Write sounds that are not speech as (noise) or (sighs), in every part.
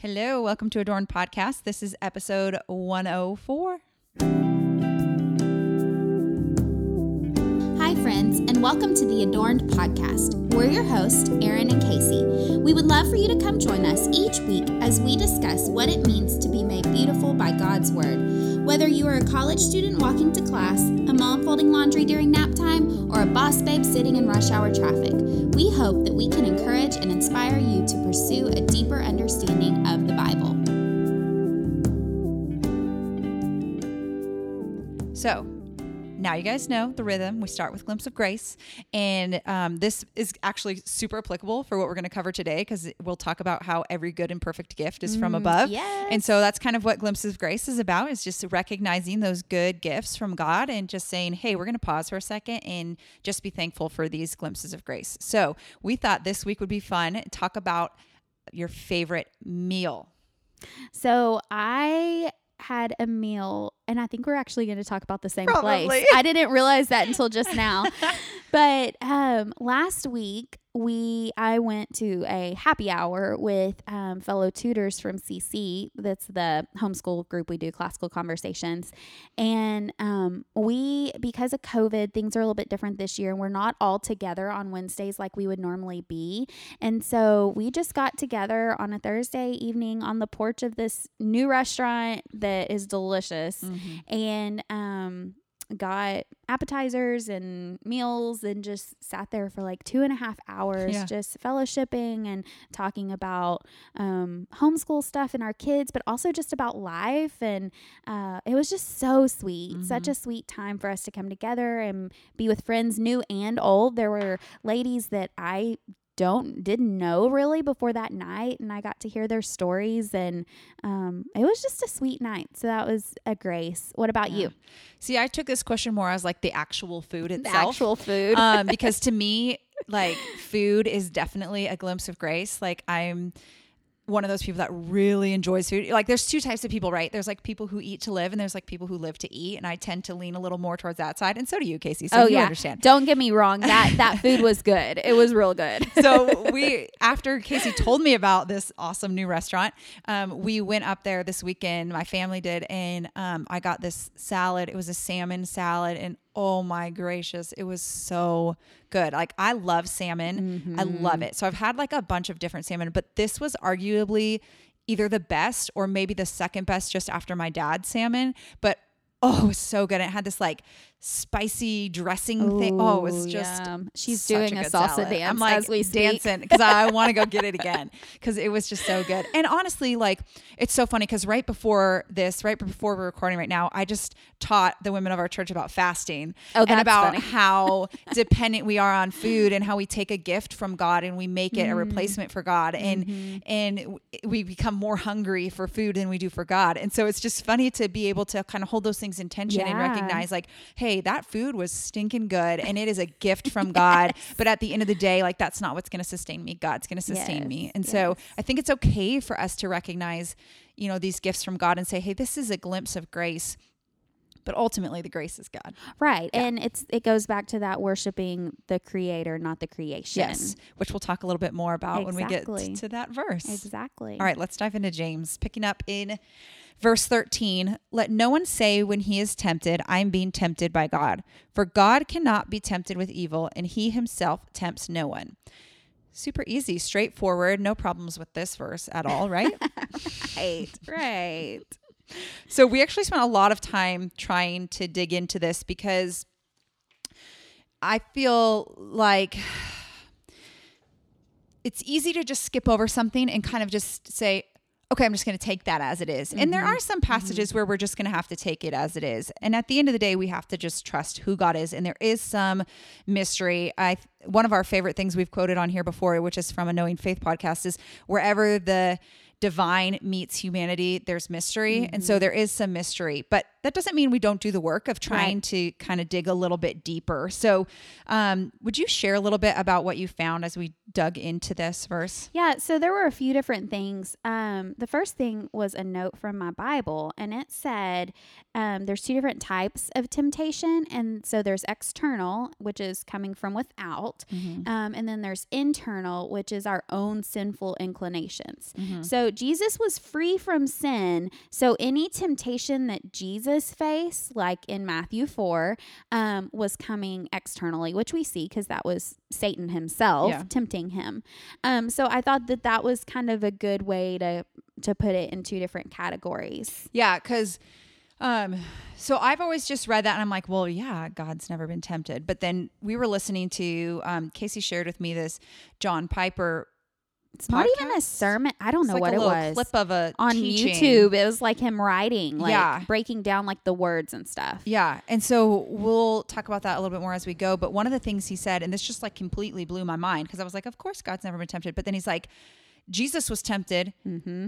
Hello, welcome to Adorned Podcast. This is episode 104. Hi, friends, and welcome to the Adorned Podcast. We're your hosts, Erin and Casey. We would love for you to come join us each week as we discuss what it means to be made beautiful by God's Word. Whether you are a college student walking to class, a mom folding laundry during nap time, or a boss babe sitting in rush hour traffic, we hope that we can encourage and inspire you to pursue a deeper understanding of the Bible. So, now you guys know the rhythm. We start with Glimpse of Grace. And um, this is actually super applicable for what we're going to cover today because we'll talk about how every good and perfect gift is from above. yes. And so that's kind of what Glimpses of Grace is about is just recognizing those good gifts from God and just saying, hey, we're going to pause for a second and just be thankful for these glimpses of grace. So we thought this week would be fun. Talk about your favorite meal. So I had a meal, and I think we're actually going to talk about the same Probably. place. I didn't realize that until just now. (laughs) but um, last week we I went to a happy hour with um, fellow tutors from CC. That's the homeschool group we do classical conversations, and um, we because of COVID things are a little bit different this year, and we're not all together on Wednesdays like we would normally be. And so we just got together on a Thursday evening on the porch of this new restaurant that is delicious and um got appetizers and meals and just sat there for like two and a half hours Yeah. just fellowshipping and talking about um, homeschool stuff and our kids but also just about life. And uh, it was just so sweet such a sweet time for us to come together and be with friends new and old. There were ladies that i don't didn't know really before that night and i got to hear their stories and um, it was just a sweet night so that was a grace what about you See, I took this question more as like the actual food the itself. actual food um, (laughs) because to me, like food is definitely a glimpse of grace. Like I'm one of those people that really enjoys food. Like there's two types of people, right? There's like people who eat to live, and there's like people who live to eat. And I tend to lean a little more towards that side, and so do you, Casey. So oh you yeah understand. don't get me wrong that that (laughs) food was good it was real good (laughs) so (laughs) we after Casey told me about this awesome new restaurant, um, we went up there this weekend. My family did, and um, I got this salad. It was a salmon salad, and oh my gracious, it was so good. Like I love salmon, I mm-hmm. love it. So I've had like a bunch of different salmon, but this was arguably either the best or maybe the second best, just after my dad's salmon. But oh, it was so good. It had this like spicy dressing thing. Oh, it was just yum. She's doing a good salsa salad. dance I'm like we dancing because I want to go get it again (laughs) because it was just so good. And honestly, like it's so funny because right before this, right before we're recording right now, I just taught the women of our church about fasting Oh, and about funny. (laughs) how dependent we are on food and how we take a gift from God and we make it a Mm. replacement for God and Mm-hmm. and we become more hungry for food than we do for God. And so it's just funny to be able to kind of hold those things in tension and recognize like, hey, that food was stinking good and it is a gift from (laughs) God. But at the end of the day, like that's not what's going to sustain me. God's going to sustain Yes, me. And so I think it's okay for us to recognize, you know, these gifts from God and say, hey, this is a glimpse of grace. But ultimately, the grace is God. right and it's it goes back to that worshiping the creator not the creation Yes, which we'll talk a little bit more about when we Exactly. get to that verse. exactly All right, let's dive into James. Picking up in verse 13 Let no one say when he is tempted, I am being tempted by God. For God cannot be tempted with evil, and he himself tempts no one. Super easy, straightforward, no problems with this verse at all, right? (laughs) right right so, we actually spent a lot of time trying to dig into this because I feel like (sighs) it's easy to just skip over something and kind of just say, okay, I'm just going to take that as it is. And there mm-hmm. are some mm-hmm. passages where we're just going to have to take it as it is. And at the end of the day, we have to just trust who God is. And there is some mystery. I one of our favorite things we've quoted on here before, which is from a Knowing Faith podcast, is wherever the divine meets humanity, there's mystery. And so there is some mystery, but that doesn't mean we don't do the work of trying Right. to kind of dig a little bit deeper. So, um, would you share a little bit about what you found as we dug into this verse? Yeah, so there were a few different things. Um, the first thing was a note from my Bible, and it said um, there's two different types of temptation. And so there's external, which is coming from without, um, and then there's internal, which is our own sinful inclinations. So So Jesus was free from sin. So any temptation that Jesus faced, like in Matthew 4, um, was coming externally, which we see because that was Satan himself Yeah. tempting him. Um, so I thought that that was kind of a good way to to put it in two different categories. Yeah, because um, so I've always just read that and I'm like, well, yeah, God's never been tempted. But then we were listening to um, Casey shared with me this John Piper. It's not even a sermon. I don't It's know like what it was. clip of a on teaching. YouTube, it was like him writing, like Yeah. breaking down like the words and stuff. Yeah. And so we'll talk about that a little bit more as we go. But one of the things he said, and this just like completely blew my mind because I was like, of course God's never been tempted. But then he's like, Jesus was tempted Mm-hmm.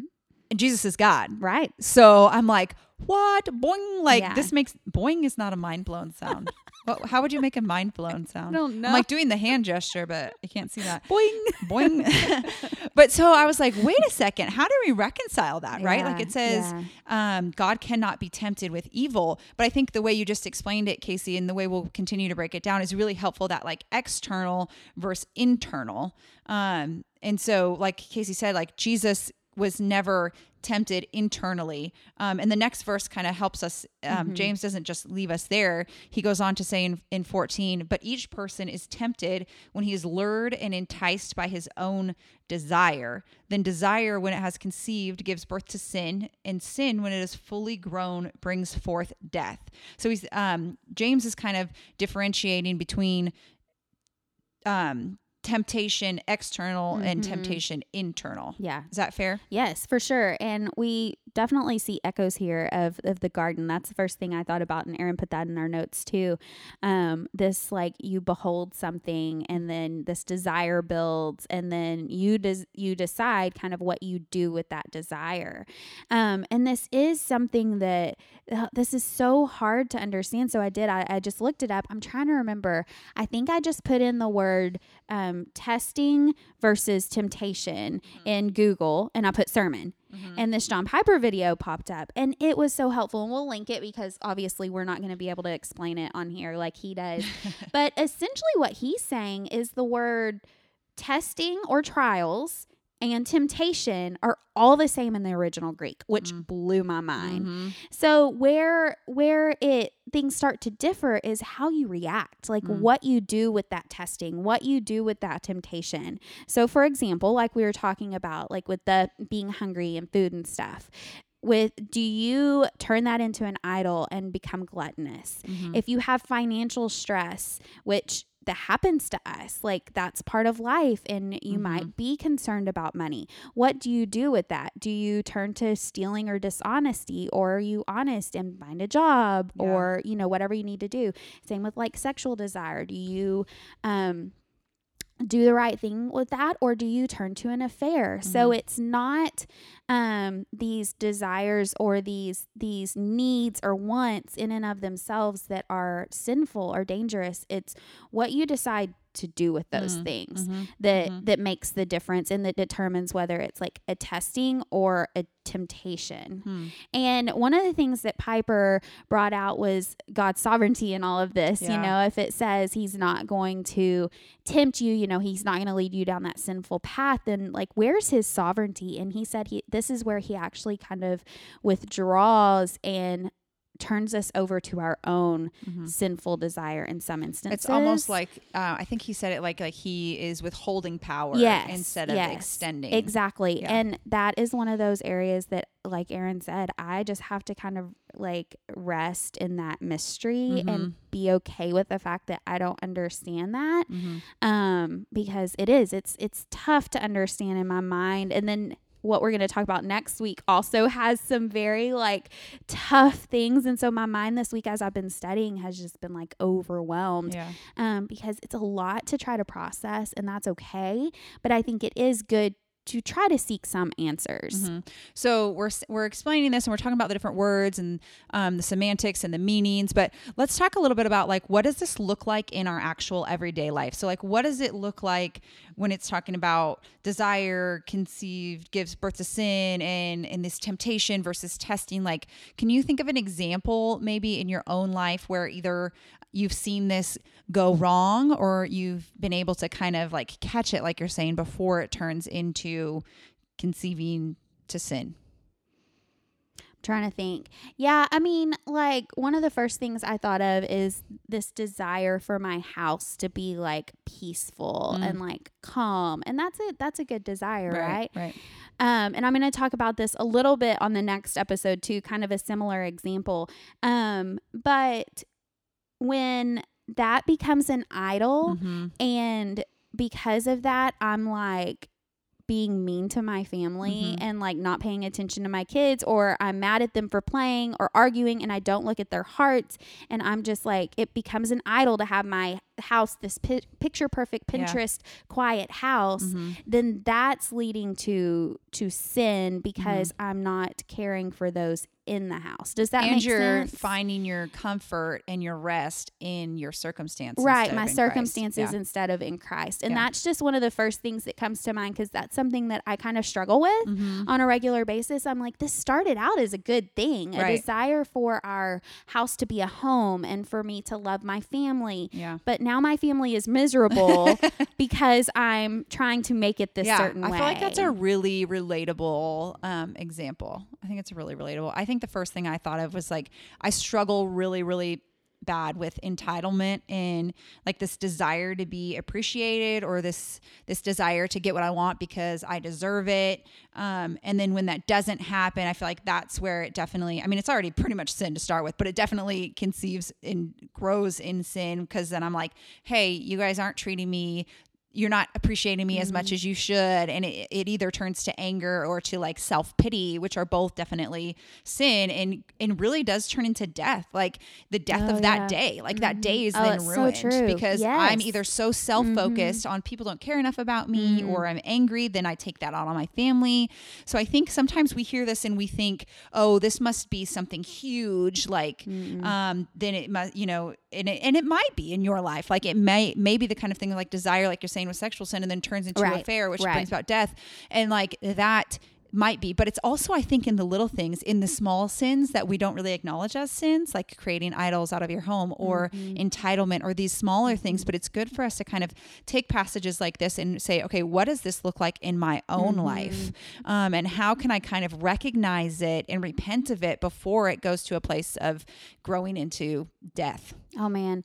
and Jesus is God. Right. So I'm like, what? Boing. Like Yeah. this makes boing is not a mind blown sound. What, how would you make a mind blown (laughs) sound? I don't I'm like doing the hand gesture, but you can't see that. Boing. Boing. (laughs) but so I was like, wait a second. How do we reconcile that? Right? Like it says, um, God cannot be tempted with evil. But I think the way you just explained it, Casey, and the way we'll continue to break it down is really helpful that like external versus internal. Um, and so, like Casey said, like Jesus was never tempted internally. Um, and the next verse kind of helps us. Um, James doesn't just leave us there. He goes on to say in, in 14, but each person is tempted when he is lured and enticed by his own desire. Then desire, when it has conceived, gives birth to sin, and sin, when it is fully grown, brings forth death. So he's um, James is kind of differentiating between um, temptation external and temptation internal. Yeah. Is that fair? Yes, for sure. And we definitely see echoes here of, of the garden. That's the first thing I thought about. And Erin put that in our notes too. Um, this like you behold something and then this desire builds and then you des- you decide kind of what you do with that desire. Um, and this is something that uh, this is so hard to understand. So I did, I, I just looked it up. I'm trying to remember. I think I just put in the word um, Um, testing versus temptation mm-hmm. in Google and I put sermon. Mm-hmm. And this John Piper video popped up and it was so helpful. And we'll link it because obviously we're not going to be able to explain it on here like he does. (laughs) but essentially, what he's saying is the word testing or trials and temptation are all the same in the original Greek, which mm-hmm. blew my mind. Mm-hmm. So where where it things start to differ is how you react, like mm. what you do with that testing, what you do with that temptation. So for example, like we were talking about like with the being hungry and food and stuff, with do you turn that into an idol and become gluttonous? Mm-hmm. If you have financial stress which that happens to us like that's part of life and you might be concerned about money. What do you do with that? Do you turn to stealing or dishonesty or are you honest and find a job Yeah. or you know whatever you need to do? Same with like sexual desire. Do you um do the right thing with that or do you turn to an affair? So it's not um these desires or these these needs or wants in and of themselves that are sinful or dangerous. It's what you decide to do with those mm-hmm. things mm-hmm. that mm-hmm. that makes the difference and that determines whether it's like a testing or a temptation. Hmm. And one of the things that piper brought out was god's sovereignty in all of this you know if it says he's not going to tempt you you know he's not going to lead you down that sinful path then like where's his sovereignty? And he said he this is where he actually kind of withdraws and turns us over to our own sinful desire in some instances It's almost like uh, I think he said it like like he is withholding power yes, instead of yes, extending. Exactly. Yeah. And that is one of those areas that like Erin said, I just have to kind of like rest in that mystery Mm-hmm. and be okay with the fact that I don't understand that. Mm-hmm. Um because it is it's it's tough to understand in my mind and then what we're going to talk about next week also has some very like tough things and so my mind this week as I've been studying has just been like overwhelmed Yeah. um, because it's a lot to try to process, and that's okay. But I think it is good to try to seek some answers. Mm-hmm. So we're we're explaining this and we're talking about the different words and um, the semantics and the meanings. But let's talk a little bit about like what does this look like in our actual everyday life? So like what does it look like when it's talking about desire conceived gives birth to sin and and this temptation versus testing? Like, can you think of an example maybe in your own life where either you've seen this go wrong or you've been able to kind of like catch it like you're saying before it turns into conceiving to sin? I'm trying to think. Yeah, I mean, like one of the first things I thought of is this desire for my house to be like peaceful Mm. and like calm. And that's it. That's a good desire, right? Right. Um, and I'm going to talk about this a little bit on the next episode too, kind of a similar example. Um, but when that becomes an idol, hmm and because of that, I'm like being mean to my family Mhm. and like not paying attention to my kids, or I'm mad at them for playing or arguing, and I don't look at their hearts. And I'm just like, it becomes an idol to have my house, this pi- picture perfect Yeah. Pinterest quiet house. Mhm. Then that's leading to to sin because Mm-hmm. I'm not caring for those in the house. Does that and make you're sense? finding your comfort and your rest in your circumstances. right my of in Christ. circumstances Yeah. instead of in christ and Yeah. that's just one of the first things that comes to mind because that's something that i kind of struggle with Mhm. on a regular basis i'm like this started out as a good thing a Right. desire for our house to be a home and for me to love my family Yeah. but now my family is miserable (laughs) because i'm trying to make it this yeah, certain way. I feel like that's a really relatable um, example. I think it's a really relatable. I think the first thing I thought of was like I struggle really, really bad with entitlement and like this desire to be appreciated or this this desire to get what I want because I deserve it. Um, and then when that doesn't happen, I feel like that's where it definitely. I mean, it's already pretty much sin to start with, but it definitely conceives and grows in sin because then I'm like, hey, you guys aren't treating me you're not appreciating me as much mm-hmm. as you should. And it, it either turns to anger or to like self-pity which are both definitely sin and and really does turn into death like the death Oh, of that yeah. day. Like that mm-hmm. day is Oh, then so ruined true. because i'm either so self-focused mm-hmm. on people don't care enough about me mm. or i'm angry then i take that out on my family. So i think sometimes we hear this and we think oh this must be something huge like um then it must you know and it, and it might be in your life. Like it may may be the kind of thing like desire like you're saying with sexual sin and then turns into Right, affair which right. brings about death and like that might be but it's also i think in the little things in the small sins that we don't really acknowledge as sins like creating idols out of your home or Mm-hmm. entitlement or these smaller things but it's good for us to kind of take passages like this and say okay what does this look like in my own Mm-hmm. life um, and how can i kind of recognize it and repent of it before it goes to a place of growing into death Oh man.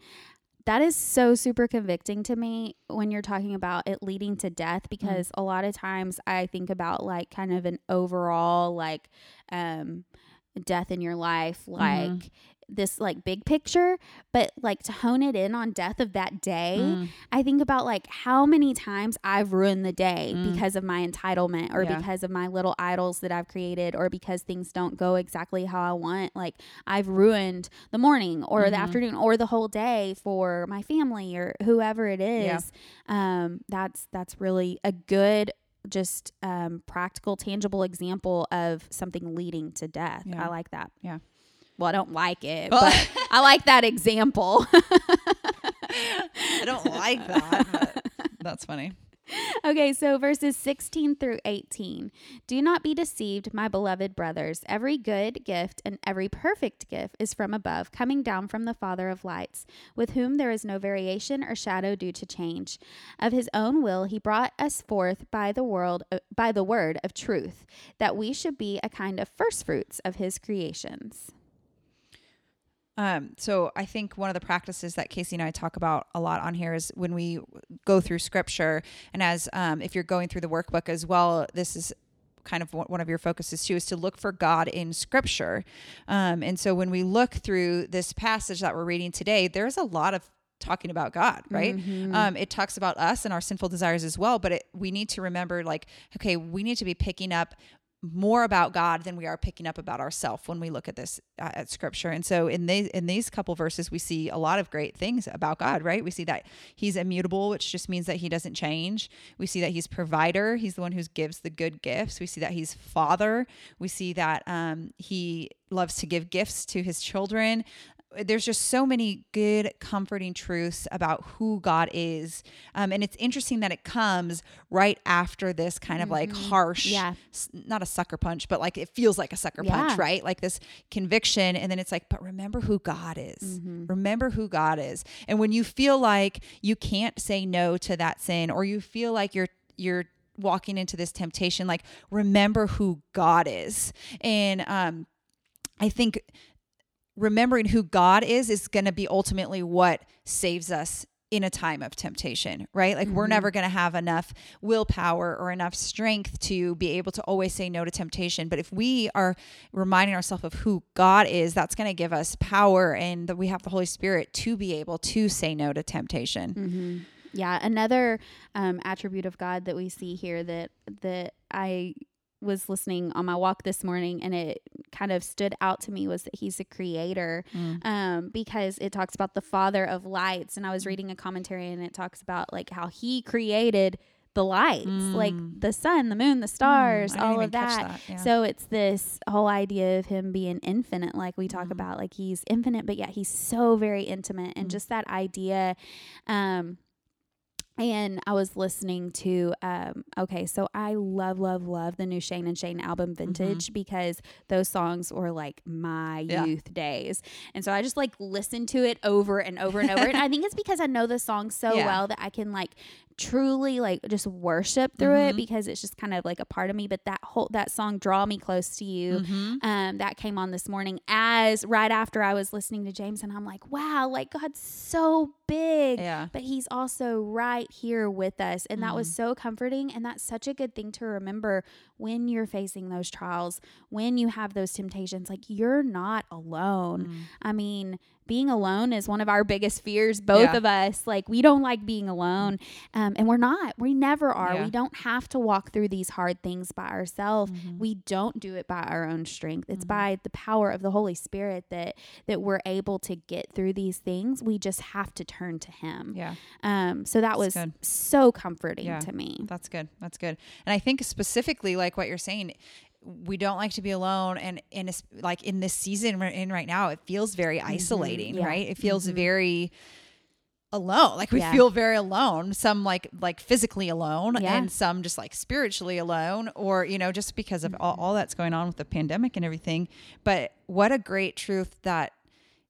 That is so super convicting to me when you're talking about it leading to death because a lot of times I think about like kind of an overall like um death in your life like this like big picture but like to hone it in on death of that day Mm. I think about like how many times I've ruined the day because of my entitlement or Yeah. because of my little idols that I've created or because things don't go exactly how I want. Like I've ruined the morning or the afternoon or the whole day for my family or whoever it is. Yeah. Um, that's that's really a good just um, practical, tangible example of something leading to death. Yeah. I like that. Yeah. Well, I don't like it, Well- but I like that example. (laughs) (laughs) i don't like that that's funny Okay, so verses 16 through 18. Do not be deceived, my beloved brothers. Every good gift and every perfect gift is from above, coming down from the Father of lights, with whom there is no variation or shadow due to change. Of his own will he brought us forth by the world uh, by the word of truth, that we should be a kind of first fruits of his creations. Um, so I think one of the practices that Casey and I talk about a lot on here is when we go through scripture, and as um, if you're going through the workbook as well, this is kind of one of your focuses too is to look for God in scripture. Um, and so when we look through this passage that we're reading today, there's a lot of talking about God, right? Um, it talks about us and our sinful desires as well, but it, we need to remember like, okay, we need to be picking up more about God than we are picking up about ourselves when we look at this uh, at scripture. And so in these in these couple verses we see a lot of great things about God, right? We see that he's immutable, which just means that he doesn't change. We see that he's provider, he's the one who gives the good gifts. We see that he's father. We see that um, he loves to give gifts to his children there's just so many good, comforting truths about who God is. Um, and it's interesting that it comes right after this kind of like harsh, Yeah. not a sucker punch, but like it feels like a sucker punch, right? Like this conviction. And then it's like, but remember who God is. Remember who God is. And when you feel like you can't say no to that sin or you feel like you're, you're, walking into this temptation, like remember who God is. And um, I think remembering who God is is going to be ultimately what saves us in a time of temptation, right? Like mm-hmm. we're never going to have enough willpower or enough strength to be able to always say no to temptation. But if we are reminding ourselves of who God is, that's going to give us power and that we have the Holy Spirit to be able to say no to temptation. Mm-hmm. Yeah, another um, attribute of God that we see here that that I was listening on my walk this morning and it kind of stood out to me was that he's a creator mm. um, because it talks about the father of lights and i was mm. reading a commentary and it talks about like how he created the lights mm. like the sun the moon the stars mm, all of that, that yeah. so it's this whole idea of him being infinite like we talk mm. about like he's infinite but yet he's so very intimate and mm. just that idea um and I was listening to um okay, so I love love love the new Shane and Shane album mm-hmm. Vintage mm-hmm. because those songs were like my yeah. youth days. And so I just like listen to it over and over and over. and I think it's because I know the song so yeah. well that I can like truly like just worship through mm-hmm. it because it's just kind of like a part of me but that whole that song draw me close to you mm-hmm. um that came on this morning as right after I was listening to James and I'm like wow like God's so big yeah. but he's also right here with us and mm-hmm. that was mm-hmm. so comforting and that's such a good thing to remember when you're facing those trials when you have those temptations like you're not alone mm. I mean being alone is one of our biggest fears, both yeah. of us. Like, we don't like being alone. Um, and we're not. We never are. Yeah. We don't have to walk through these hard things by ourselves. Mm-hmm. We don't do it by our own strength. It's mm-hmm. by the power of the Holy Spirit that that we're able to get through these things. We just have to turn to Him. Yeah. Um, so that That's was good. so comforting yeah. to me. That's good. That's good. And I think specifically like what you're saying, we don't like to be alone and in like in this season we're in right now it feels very mm-hmm. isolating mm-hmm. yeah. right it feels mm-hmm. very alone like we yeah. feel very alone some like like physically alone yeah. and some just like spiritually alone or you know just because of mm-hmm. all, all that's going on with the pandemic and everything but what a great truth that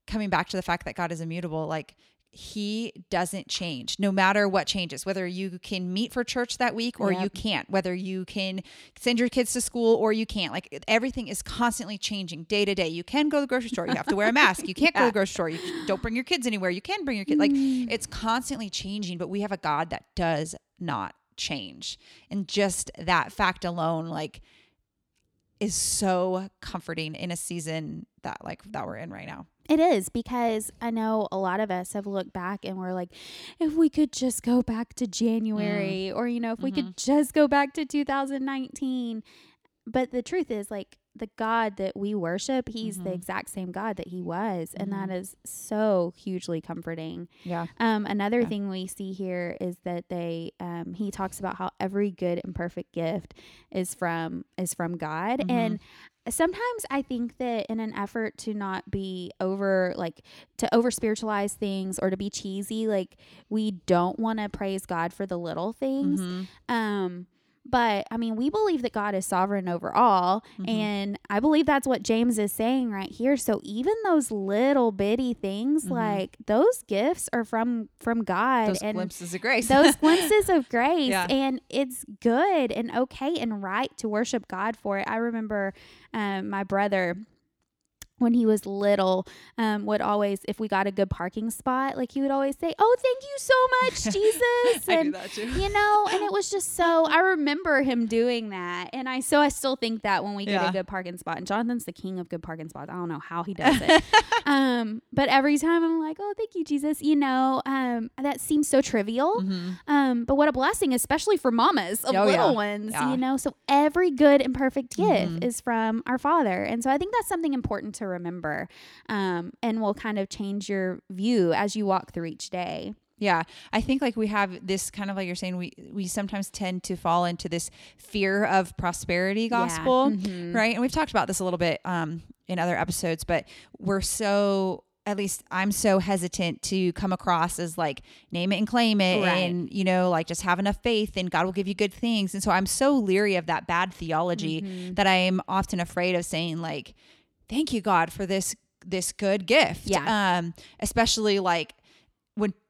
coming back to the fact that god is immutable like he doesn't change no matter what changes whether you can meet for church that week or yep. you can't whether you can send your kids to school or you can't like everything is constantly changing day to day you can go to the grocery store you have to wear a mask you can't yeah. go to the (laughs) grocery store you don't bring your kids anywhere you can bring your kids like mm. it's constantly changing but we have a god that does not change and just that fact alone like is so comforting in a season that like that we're in right now it is because I know a lot of us have looked back and we're like, if we could just go back to January, mm. or, you know, if mm-hmm. we could mm-hmm. just go back to 2019. But the truth is, like, the God that we worship, He's mm-hmm. the exact same God that He was. Mm-hmm. And that mm-hmm. is so hugely comforting. Yeah. Um, another yeah. thing we see here is that they, um, He talks about how every good and perfect gift is from, is from God. Mm-hmm. And sometimes I think that in an effort to not be over like to over spiritualize things or to be cheesy, like we don't want to praise God for the little things. Mm-hmm. Um but I mean, we believe that God is sovereign over all. Mm-hmm. And I believe that's what James is saying right here. So even those little bitty things, mm-hmm. like those gifts are from from God. Those and glimpses of grace. those (laughs) glimpses of grace. Yeah. And it's good and okay and right to worship God for it. I remember um, my brother when he was little um, would always if we got a good parking spot like he would always say oh thank you so much (laughs) jesus and you know and it was just so i remember him doing that and i so i still think that when we get yeah. a good parking spot and jonathan's the king of good parking spots i don't know how he does it (laughs) um, but every time i'm like oh thank you jesus you know um, that seems so trivial mm-hmm. um, but what a blessing especially for mamas of oh, little yeah. ones yeah. you know so every good and perfect gift mm-hmm. is from our father and so i think that's something important to remember um, and will kind of change your view as you walk through each day. Yeah, I think like we have this kind of like you're saying we we sometimes tend to fall into this fear of prosperity gospel, yeah. mm-hmm. right? And we've talked about this a little bit um, in other episodes, but we're so at least I'm so hesitant to come across as like name it and claim it right. and you know like just have enough faith and God will give you good things and so I'm so leery of that bad theology mm-hmm. that I am often afraid of saying like thank you God for this this good gift. Yeah. Um, especially like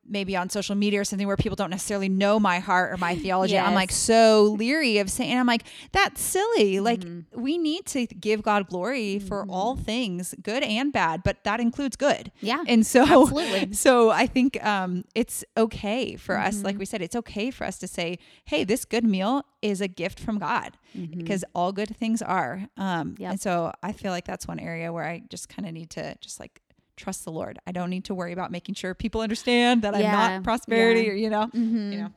maybe on social media or something where people don't necessarily know my heart or my theology. I'm like so leery of saying, I'm like, that's silly. Like, Mm-hmm. we need to give God glory for all things, good and bad, but that includes good. Yeah, And so, absolutely. (laughs) so I think um, it's okay for us, Mm-hmm. like we said, it's okay for us to say, hey, this good meal is a gift from God because all good things are. Um, Mm-hmm. Yep. And so I feel like that's one area where I just kind of need to just like trust the Lord. I don't need to worry about making sure people understand that I'm not prosperity yeah. or, you know, Mhm. you know.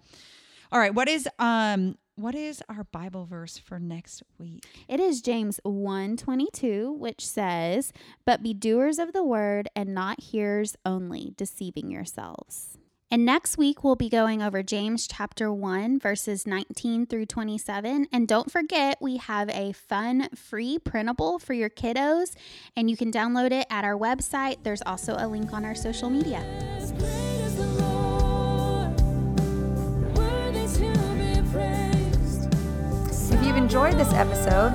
All right. What is, um, what is our Bible verse for next week? It is James 1:22 which says, "But be doers of the word and not hearers only, deceiving yourselves." And next week we'll be going over James chapter 1 verses 19 through 27 and don't forget we have a fun free printable for your kiddos and you can download it at our website. There's also a link on our social media. As great as the Lord, worthy to be praised. If you've enjoyed this episode,